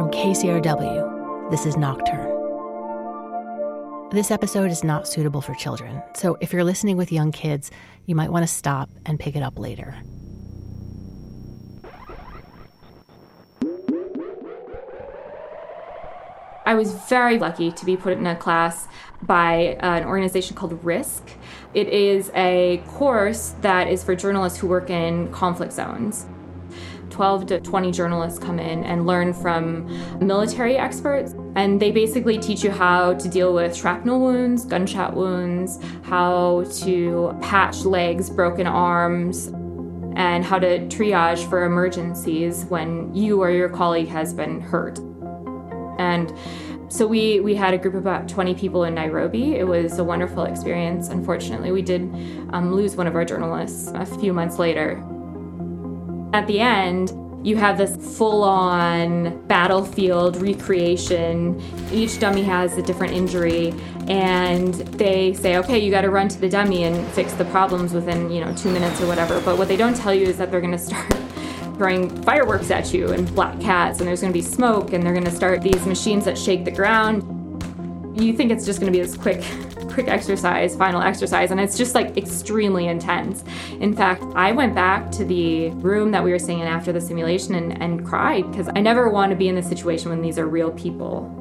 From KCRW, this is Nocturne. This episode is not suitable for children, so if you're listening with young kids, you might want to stop and pick it up later. I was very lucky to be put in a class by uh, an organization called RISC. It is a course that is for journalists who work in conflict zones. 12 to 20 journalists come in and learn from military experts. And they basically teach you how to deal with shrapnel wounds, gunshot wounds, how to patch legs, broken arms, and how to triage for emergencies when you or your colleague has been hurt. And so we we had a group of about 20 people in Nairobi. It was a wonderful experience. Unfortunately, we did um, lose one of our journalists a few months later. At the end, you have this full on battlefield recreation. Each dummy has a different injury, and they say, okay, you got to run to the dummy and fix the problems within, you know, two minutes or whatever. But what they don't tell you is that they're going to start throwing fireworks at you and black cats, and there's going to be smoke, and they're going to start these machines that shake the ground. You think it's just going to be this quick, quick exercise, final exercise, and it's just like extremely intense. In fact, I went back to the room that we were staying in after the simulation and, and cried because I never want to be in this situation when these are real people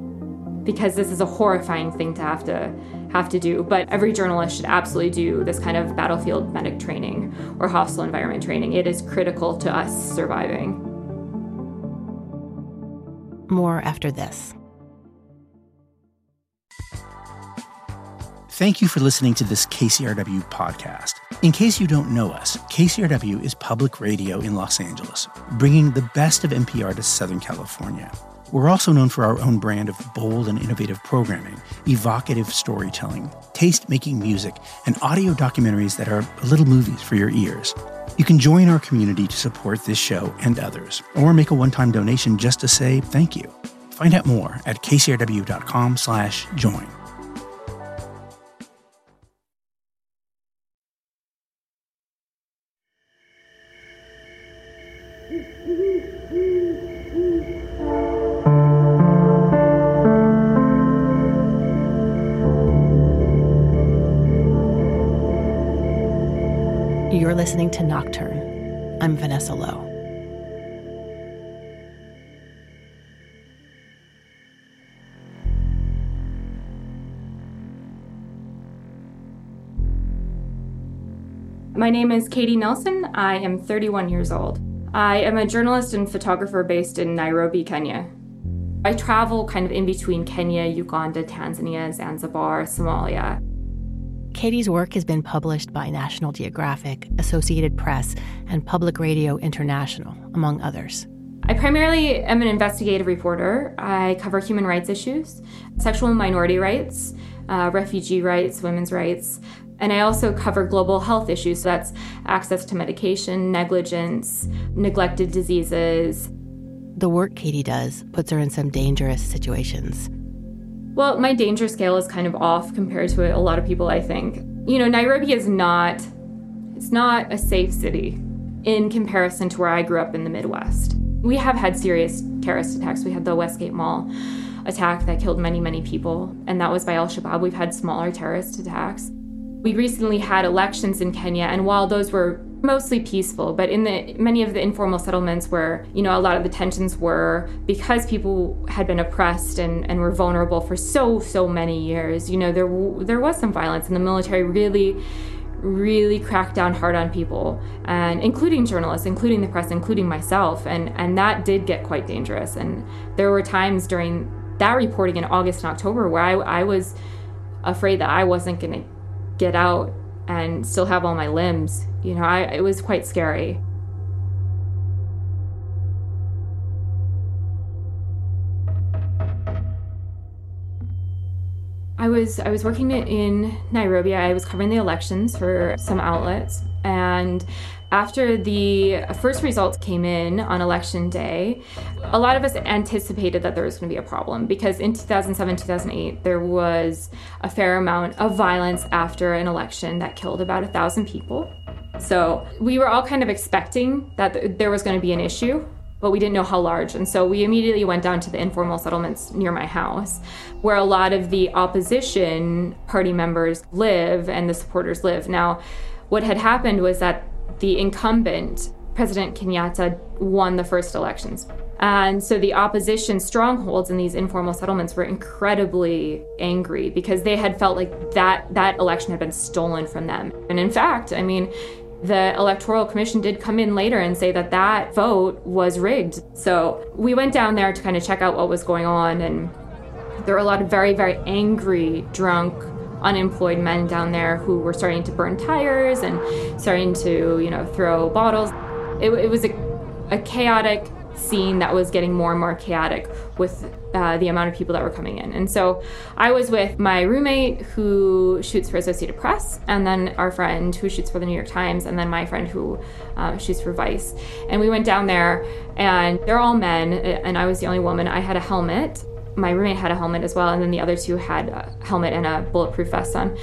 because this is a horrifying thing to have to have to do. But every journalist should absolutely do this kind of battlefield medic training or hostile environment training. It is critical to us surviving. More after this. Thank you for listening to this KCRW podcast. In case you don't know us, KCRW is public radio in Los Angeles, bringing the best of NPR to Southern California. We're also known for our own brand of bold and innovative programming, evocative storytelling, taste making music, and audio documentaries that are little movies for your ears. You can join our community to support this show and others, or make a one-time donation just to say thank you. Find out more at kcrw.com slash join. Listening to Nocturne. I'm Vanessa Lowe. My name is Katie Nelson. I am 31 years old. I am a journalist and photographer based in Nairobi, Kenya. I travel kind of in between Kenya, Uganda, Tanzania, Zanzibar, Somalia. Katie's work has been published by National Geographic, Associated Press, and Public Radio International, among others. I primarily am an investigative reporter. I cover human rights issues, sexual minority rights, uh, refugee rights, women's rights, and I also cover global health issues. So that's access to medication, negligence, neglected diseases. The work Katie does puts her in some dangerous situations. Well, my danger scale is kind of off compared to a lot of people, I think. You know, Nairobi is not it's not a safe city in comparison to where I grew up in the Midwest. We have had serious terrorist attacks. We had the Westgate Mall attack that killed many, many people, and that was by Al Shabaab. We've had smaller terrorist attacks. We recently had elections in Kenya, and while those were mostly peaceful, but in the many of the informal settlements where, you know, a lot of the tensions were because people had been oppressed and, and were vulnerable for so, so many years, you know, there there was some violence and the military really really cracked down hard on people and including journalists including the press including myself and and that did get quite dangerous. And there were times during that reporting in august and october where i, I was afraid that i wasn't going to get out and still have all my limbs. You know, I, it was quite scary. I was I was working in Nairobi. I was covering the elections for some outlets, and after the first results came in on election day, a lot of us anticipated that there was going to be a problem because in 2007 2008 there was a fair amount of violence after an election that killed about a thousand people. So we were all kind of expecting that there was going to be an issue but we didn't know how large. And so we immediately went down to the informal settlements near my house, where a lot of the opposition party members live and the supporters live. Now, what had happened was that the incumbent, President Kenyatta, won the first elections. And so the opposition strongholds in these informal settlements were incredibly angry because they had felt like that that election had been stolen from them. And in fact, I mean, the Electoral Commission did come in later and say that that vote was rigged. So we went down there to kind of check out what was going on, and there were a lot of very, very angry, drunk, unemployed men down there who were starting to burn tires and starting to, you know, throw bottles. It, it was a, a chaotic scene that was getting more and more chaotic with uh, the amount of people that were coming in. And so I was with my roommate who shoots for Associated Press, and then our friend who shoots for the New York Times, and then my friend who um, shoots for Vice. And we went down there, and they're all men, and I was the only woman. I had a helmet. My roommate had a helmet as well, and then the other two had a helmet and a bulletproof vest on.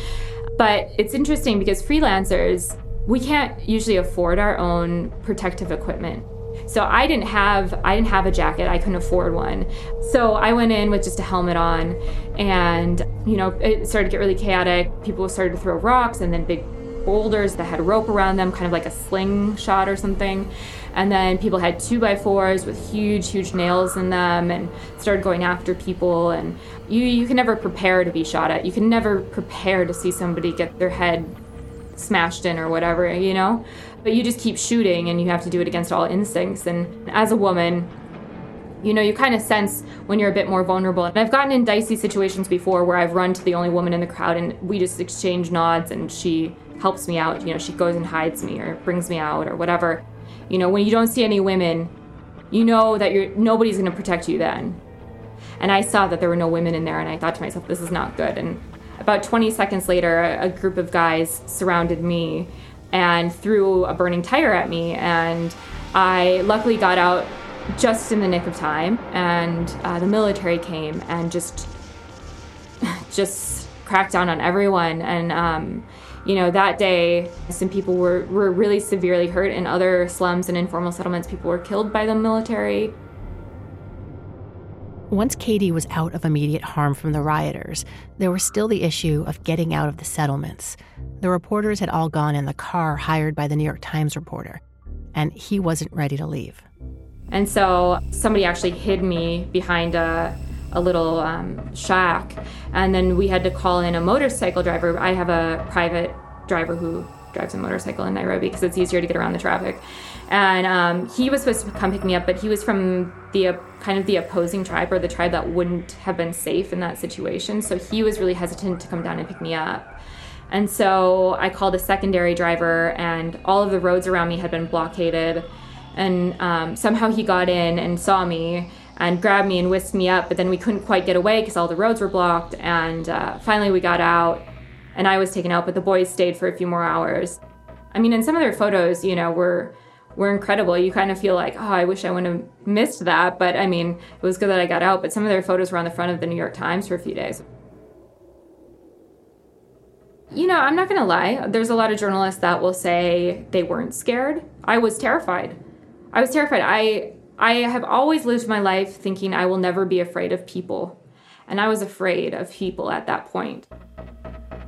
But it's interesting because freelancers, we can't usually afford our own protective equipment. So I didn't have I didn't have a jacket. I couldn't afford one. So I went in with just a helmet on and you know, it started to get really chaotic. People started to throw rocks and then big boulders that had rope around them, kind of like a slingshot or something. And then people had two by fours with huge, huge nails in them and started going after people. And you, you can never prepare to be shot at. You can never prepare to see somebody get their head smashed in or whatever, you know? But you just keep shooting and you have to do it against all instincts. And as a woman, you know, you kind of sense when you're a bit more vulnerable. And I've gotten in dicey situations before where I've run to the only woman in the crowd and we just exchange nods and she helps me out. You know, she goes and hides me or brings me out or whatever. You know, when you don't see any women, you know that you're nobody's going to protect you then. And I saw that there were no women in there and I thought to myself, this is not good. And about 20 seconds later, a, group of guys surrounded me and threw a burning tire at me. And I luckily got out just in the nick of time. And uh, the military came and just, just cracked down on everyone. And, um, you know, that day, some people were, were really severely hurt. In other slums and informal settlements, people were killed by the military. Once Katie was out of immediate harm from the rioters, there was still the issue of getting out of the settlements. The reporters had all gone in the car hired by the New York Times reporter, and he wasn't ready to leave. And so somebody actually hid me behind a, a little um, shack, and then we had to call in a motorcycle driver. I have a private driver who drives a motorcycle in Nairobi because it's easier to get around the traffic. And um, he was supposed to come pick me up, but he was from the uh, kind of the opposing tribe or the tribe that wouldn't have been safe in that situation. So he was really hesitant to come down and pick me up. And so I called a secondary driver, and all of the roads around me had been blockaded. And um, somehow he got in and saw me and grabbed me and whisked me up, but then we couldn't quite get away because all the roads were blocked. And uh, finally, we got out, and I was taken out, but the boys stayed for a few more hours. I mean, in some of their photos, you know, were were incredible. You kind of feel like, oh, I wish I wouldn't have missed that. But I mean, it was good that I got out. But some of their photos were on the front of the New York Times for a few days. You know, I'm not going to lie. There's a lot of journalists that will say they weren't scared. I was terrified. I was terrified. I I have always lived my life thinking I will never be afraid of people. And I was afraid of people at that point.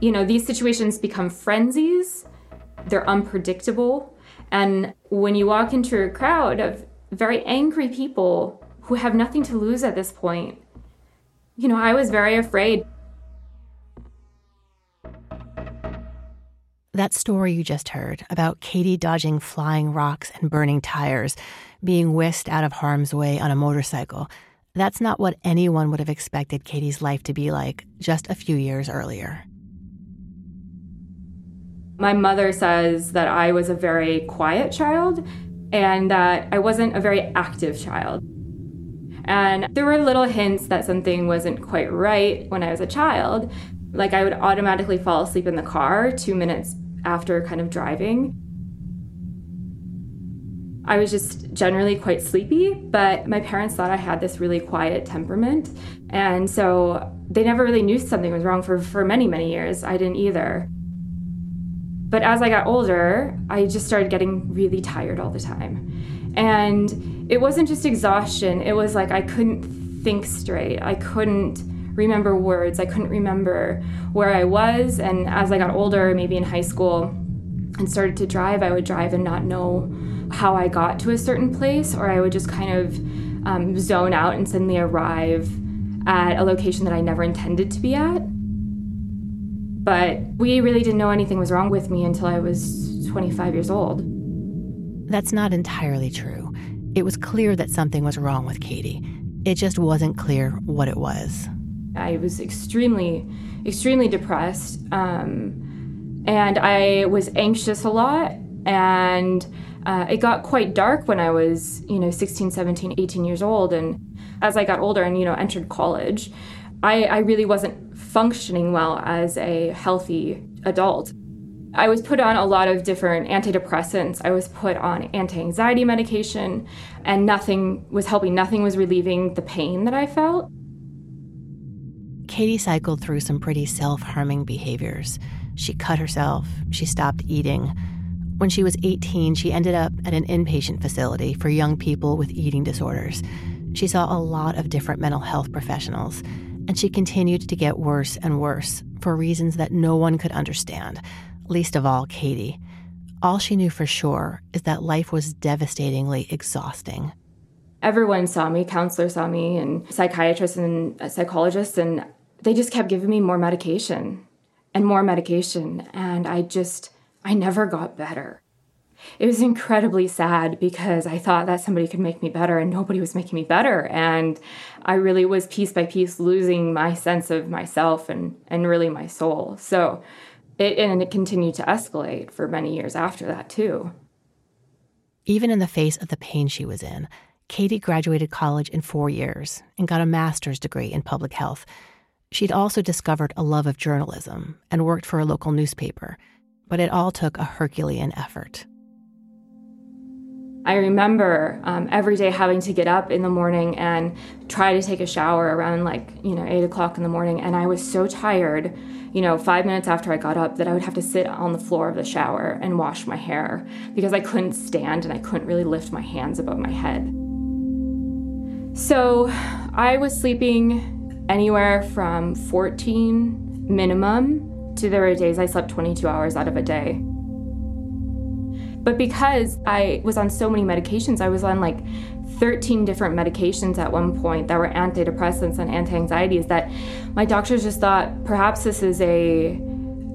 You know, these situations become frenzies. They're unpredictable and when you walk into a crowd of very angry people who have nothing to lose at this point, you know, I was very afraid. That story you just heard about Katie dodging flying rocks and burning tires, being whisked out of harm's way on a motorcycle, that's not what anyone would have expected Katie's life to be like just a few years earlier. My mother says that I was a very quiet child and that I wasn't a very active child. And there were little hints that something wasn't quite right when I was a child. Like I would automatically fall asleep in the car two minutes after kind of driving. I was just generally quite sleepy, but my parents thought I had this really quiet temperament. And so they never really knew something was wrong for, for many, many years. I didn't either. But as I got older, I just started getting really tired all the time. And it wasn't just exhaustion, it was like I couldn't think straight. I couldn't remember words. I couldn't remember where I was. And as I got older, maybe in high school, and started to drive, I would drive and not know how I got to a certain place, or I would just kind of um, zone out and suddenly arrive at a location that I never intended to be at. But we really didn't know anything was wrong with me until I was 25 years old. That's not entirely true. It was clear that something was wrong with Katie. It just wasn't clear what it was. I was extremely, extremely depressed. Um, and I was anxious a lot. And uh, it got quite dark when I was, you know, 16, 17, 18 years old. And as I got older and, you know, entered college, I, I really wasn't functioning well as a healthy adult. I was put on a lot of different antidepressants. I was put on anti anxiety medication, and nothing was helping. Nothing was relieving the pain that I felt. Katie cycled through some pretty self harming behaviors. She cut herself, she stopped eating. When she was 18, she ended up at an inpatient facility for young people with eating disorders. She saw a lot of different mental health professionals and she continued to get worse and worse for reasons that no one could understand, least of all Katie. All she knew for sure is that life was devastatingly exhausting. Everyone saw me, counselors saw me, and psychiatrists and psychologists, and they just kept giving me more medication and more medication. And I just, I never got better it was incredibly sad because I thought that somebody could make me better and nobody was making me better. And I really was piece by piece losing my sense of myself and, and really my soul. So it, and it continued to escalate for many years after that, too. Even in the face of the pain she was in, Katie graduated college in four years and got a master's degree in public health. She'd also discovered a love of journalism and worked for a local newspaper, but it all took a Herculean effort. I remember um, every day having to get up in the morning and try to take a shower around like, you know, eight o'clock in the morning. And I was so tired, you know, five minutes after I got up that I would have to sit on the floor of the shower and wash my hair because I couldn't stand and I couldn't really lift my hands above my head. So I was sleeping anywhere from 14 minimum to there were days I slept 22 hours out of a day. But because I was on so many medications, I was on like 13 different medications at one point that were antidepressants and anti anxieties, that my doctors just thought perhaps this is a,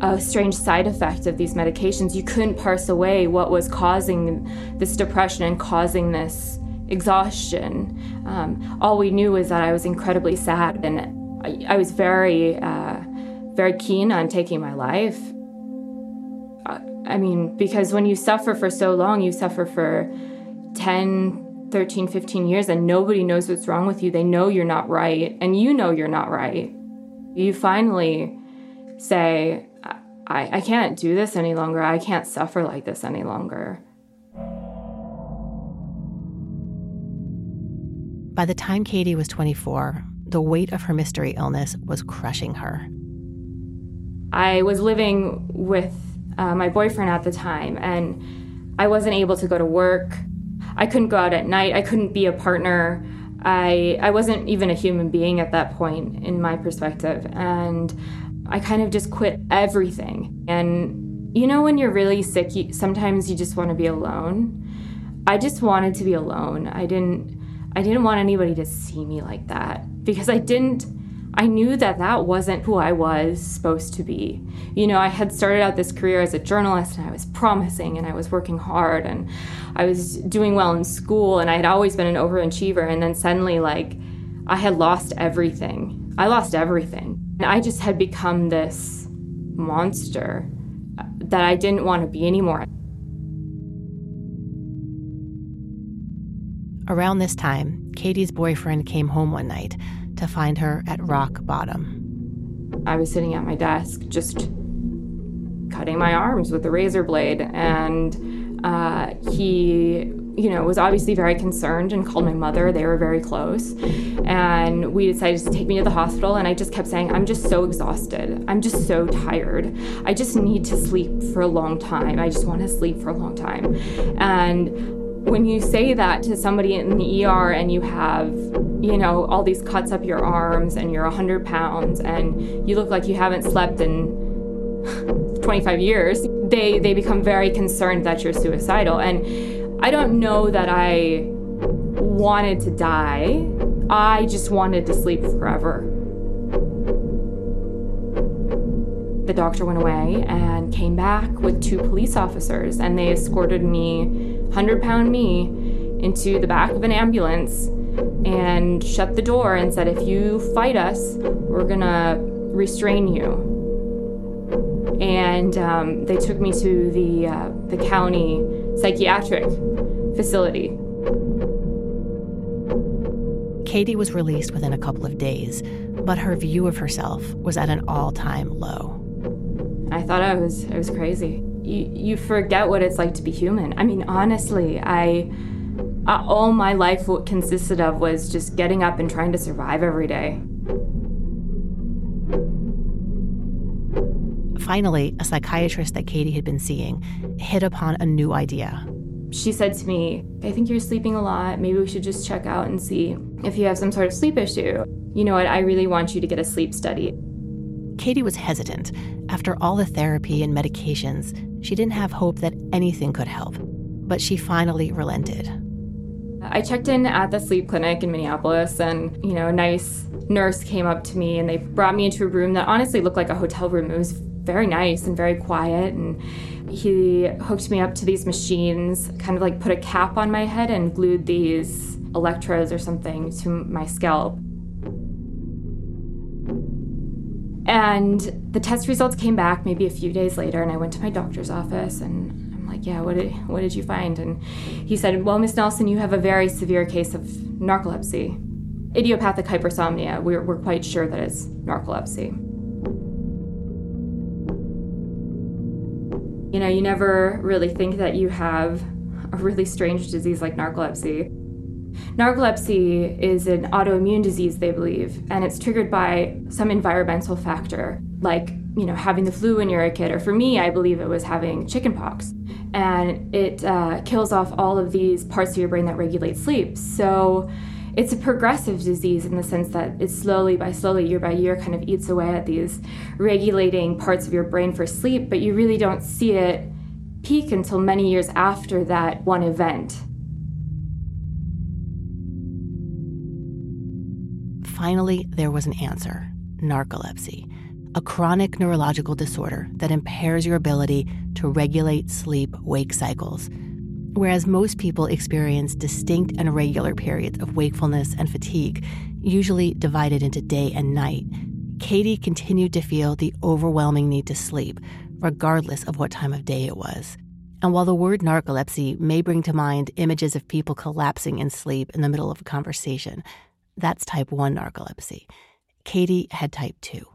a strange side effect of these medications. You couldn't parse away what was causing this depression and causing this exhaustion. Um, all we knew was that I was incredibly sad and I, I was very, uh, very keen on taking my life. I mean, because when you suffer for so long, you suffer for 10, 13, 15 years, and nobody knows what's wrong with you. They know you're not right, and you know you're not right. You finally say, I, I can't do this any longer. I can't suffer like this any longer. By the time Katie was 24, the weight of her mystery illness was crushing her. I was living with uh, my boyfriend at the time, and I wasn't able to go to work. I couldn't go out at night. I couldn't be a partner. I I wasn't even a human being at that point in my perspective, and I kind of just quit everything. And you know, when you're really sick, you, sometimes you just want to be alone. I just wanted to be alone. I didn't I didn't want anybody to see me like that because I didn't I knew that that wasn't who I was supposed to be. You know, I had started out this career as a journalist and I was promising and I was working hard and I was doing well in school and I had always been an overachiever. And then suddenly, like, I had lost everything. I lost everything. And I just had become this monster that I didn't want to be anymore. Around this time, Katie's boyfriend came home one night to find her at rock bottom. I was sitting at my desk just cutting my arms with a razor blade, and Uh, he, you know, was obviously very concerned and called my mother. They were very close. And we decided to take me to the hospital. And I just kept saying, I'm just so exhausted. I'm just so tired. I just need to sleep for a long time. I just want to sleep for a long time. And when you say that to somebody in the ER and you have, you know, all these cuts up your arms and you're 100 pounds and you look like you haven't slept in 25 years, they, they become very concerned that you're suicidal. And I don't know that I wanted to die, I just wanted to sleep forever. The doctor went away and came back with two police officers, and they escorted me, 100 pound me, into the back of an ambulance and shut the door and said, If you fight us, we're gonna restrain you and um, they took me to the uh, the county psychiatric facility. Katie was released within a couple of days, but her view of herself was at an all-time low. I thought I was I was crazy. You you forget what it's like to be human. I mean, honestly, I uh, all my life what consisted of was just getting up and trying to survive every day. Finally, a psychiatrist that Katie had been seeing hit upon a new idea. She said to me, I think you're sleeping a lot. Maybe we should just check out and see if you have some sort of sleep issue. You know what? I really want you to get a sleep study. Katie was hesitant. After all the therapy and medications, she didn't have hope that anything could help. But she finally relented. I checked in at the sleep clinic in Minneapolis, and you know, a nice nurse came up to me and they brought me into a room that honestly looked like a hotel room. It was very nice and very quiet. And he hooked me up to these machines, kind of like put a cap on my head and glued these electrodes or something to my scalp. And the test results came back maybe a few days later, and I went to my doctor's office and I'm like, yeah, what did, what did you find? And he said, well, Miss Nelson, you have a very severe case of narcolepsy. Idiopathic hypersomnia, we're, we're quite sure that it's narcolepsy. You know, you never really think that you have a really strange disease like narcolepsy. Narcolepsy is an autoimmune disease, they believe, and it's triggered by some environmental factor, like, you know, having the flu when you're a kid, or for me, I believe it was having chickenpox. And it uh, kills off all of these parts of your brain that regulate sleep. So, it's a progressive disease in the sense that it slowly by slowly year by year kind of eats away at these regulating parts of your brain for sleep but you really don't see it peak until many years after that one event finally there was an answer narcolepsy a chronic neurological disorder that impairs your ability to regulate sleep wake cycles Whereas most people experience distinct and irregular periods of wakefulness and fatigue, usually divided into day and night, Katie continued to feel the overwhelming need to sleep, regardless of what time of day it was. And while the word narcolepsy may bring to mind images of people collapsing in sleep in the middle of a conversation, that's type 1 narcolepsy. Katie had type 2.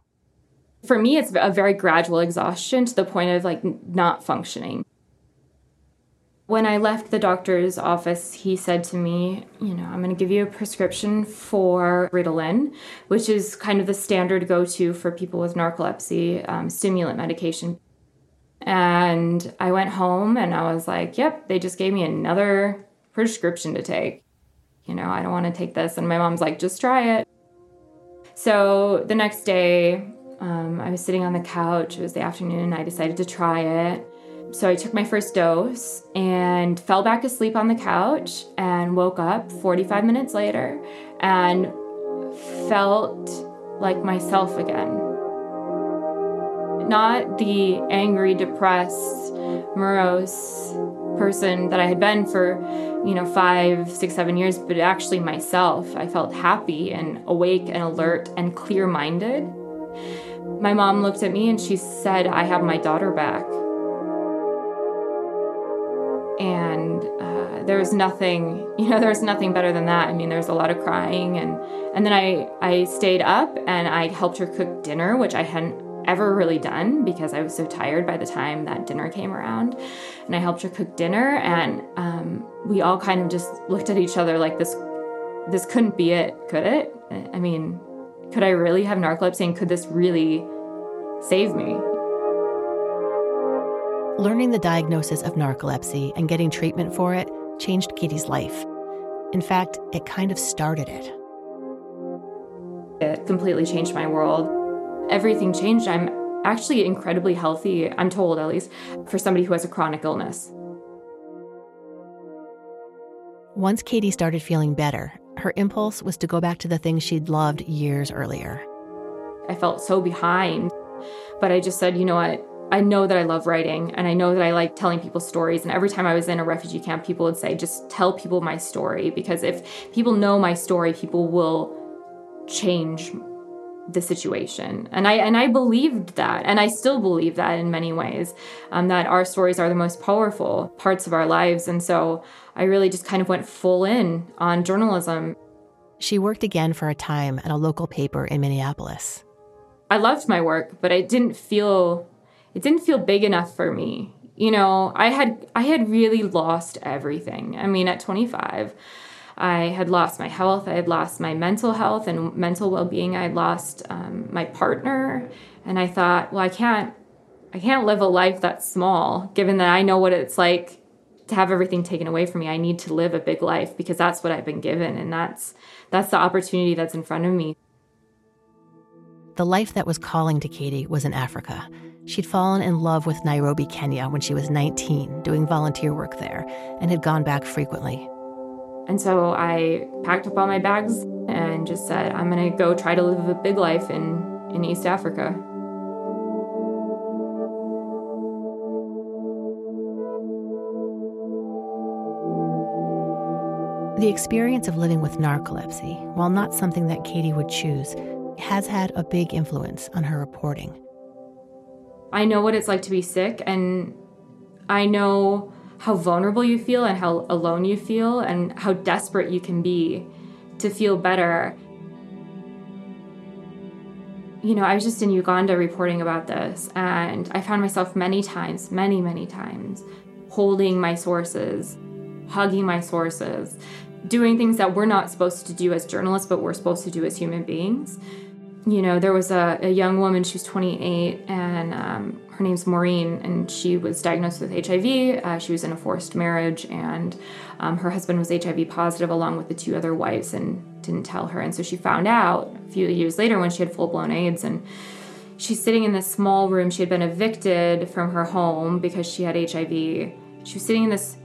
For me, it's a very gradual exhaustion to the point of like not functioning. When I left the doctor's office, he said to me, You know, I'm going to give you a prescription for Ritalin, which is kind of the standard go to for people with narcolepsy, um, stimulant medication. And I went home and I was like, Yep, they just gave me another prescription to take. You know, I don't want to take this. And my mom's like, Just try it. So the next day, um, I was sitting on the couch. It was the afternoon, and I decided to try it. So I took my first dose and fell back asleep on the couch and woke up 45 minutes later and felt like myself again. Not the angry, depressed, morose person that I had been for, you know, five, six, seven years, but actually myself. I felt happy and awake and alert and clear minded. My mom looked at me and she said, I have my daughter back and uh, there was nothing you know there was nothing better than that i mean there was a lot of crying and and then i i stayed up and i helped her cook dinner which i hadn't ever really done because I was so tired by the time that dinner came around. And I helped her cook dinner, and um, we all kind of just looked at each other like this. This couldn't be it, could it? I mean, could I really have narcolepsy, and could this really save me? Learning the diagnosis of narcolepsy and getting treatment for it changed Katie's life. In fact, it kind of started it. It completely changed my world. Everything changed. I'm actually incredibly healthy, I'm told at least, for somebody who has a chronic illness. Once Katie started feeling better, her impulse was to go back to the things she'd loved years earlier. I felt so behind, but I just said, you know what? I know that I love writing and I know that I like telling people stories. And every time I was in a refugee camp, people would say, just tell people my story. Because if people know my story, people will change the situation. And i and i believed that and i still believe that in many ways um, that our stories are the most powerful parts of our lives. And so i really just kind of went full in on journalism. She worked again for a time at a local paper in minneapolis. I loved my work but it didn't feel it didn't feel big enough for me. You know i had i had really lost everything. I mean at 25 I had lost my health, I had lost my mental health and mental well-being. I had lost um, my partner, and I thought, well, I can't, I can't live a life that's small. Given that I know what it's like to have everything taken away from me, I need to live a big life because that's what I've been given, and that's that's the opportunity that's in front of me. The life that was calling to Katie was in Africa. She'd fallen in love with Nairobi, Kenya when she was 19, doing volunteer work there, and had gone back frequently. And so I packed up all my bags and just said, I'm going to go try to live a big life in, in East Africa. The experience of living with narcolepsy, while not something that Katie would choose, has had a big influence on her reporting. I know what it's like to be sick, and I know how vulnerable you feel and how alone you feel and how desperate you can be to feel better. You know, I was just in Uganda reporting about this, and I found myself many times, many, many times, holding my sources, hugging my sources, doing things that we're not supposed to do as journalists, but we're supposed to do as human beings. You know, there was a, a young woman, she was 28, and um, her name's Maureen, and she was diagnosed with HIV. Uh, she was in a forced marriage, and um, her husband was HIV positive along with the two other wives and didn't tell her. And so she found out a few years later when she had full blown AIDS. And she's sitting in this small room. She had been evicted from her home because she had HIV. She was sitting in this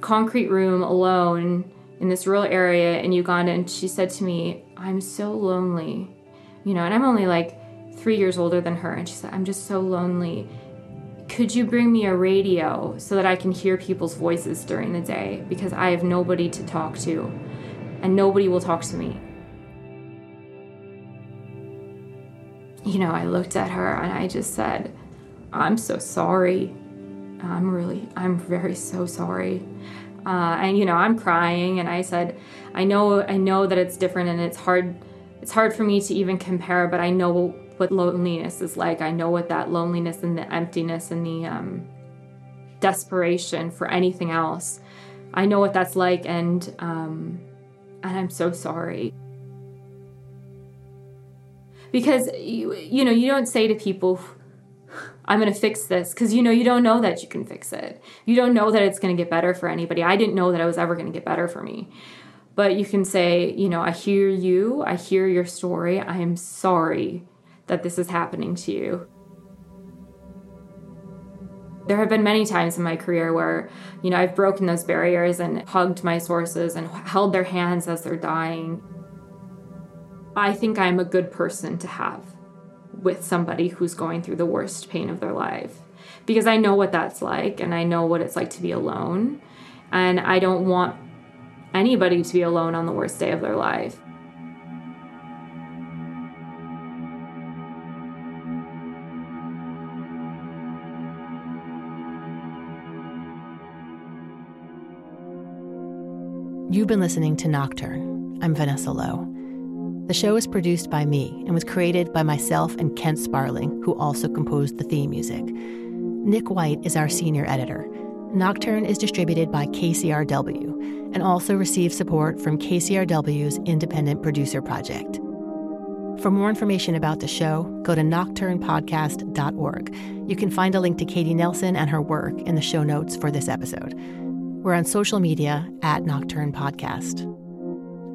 concrete room alone in this rural area in Uganda, and she said to me, I'm so lonely. You know, and I'm only like three years older than her, and she said, I'm just so lonely. Could you bring me a radio so that I can hear people's voices during the day? Because I have nobody to talk to, and nobody will talk to me. You know, I looked at her and I just said, I'm so sorry. I'm really, I'm very so sorry. Uh, and you know, I'm crying, and I said, I know, I know that it's different, and it's hard. It's hard for me to even compare, but I know what loneliness is like. I know what that loneliness and the emptiness and the um, desperation for anything else. I know what that's like, and um, and I'm so sorry. Because you, you know you don't say to people, "I'm going to fix this," because you know you don't know that you can fix it. You don't know that it's going to get better for anybody. I didn't know that it was ever going to get better for me. But you can say, you know, I hear you. I hear your story. I am sorry that this is happening to you. There have been many times in my career where, you know, I've broken those barriers and hugged my sources and held their hands as they're dying. I think I'm a good person to have with somebody who's going through the worst pain of their life because I know what that's like and I know what it's like to be alone. And I don't want anybody to be alone on the worst day of their life. You've been listening to Nocturne. I'm Vanessa Lowe. The show is produced by me and was created by myself and Kent Sparling, who also composed the theme music. Nick White is our senior editor. Nocturne is distributed by KCRW and also receives support from KCRW's Independent Producer Project. For more information about the show, go to nocturnepodcast.org. You can find a link to Katie Nelson and her work in the show notes for this episode. We're on social media at Nocturne Podcast.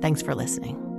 Thanks for listening.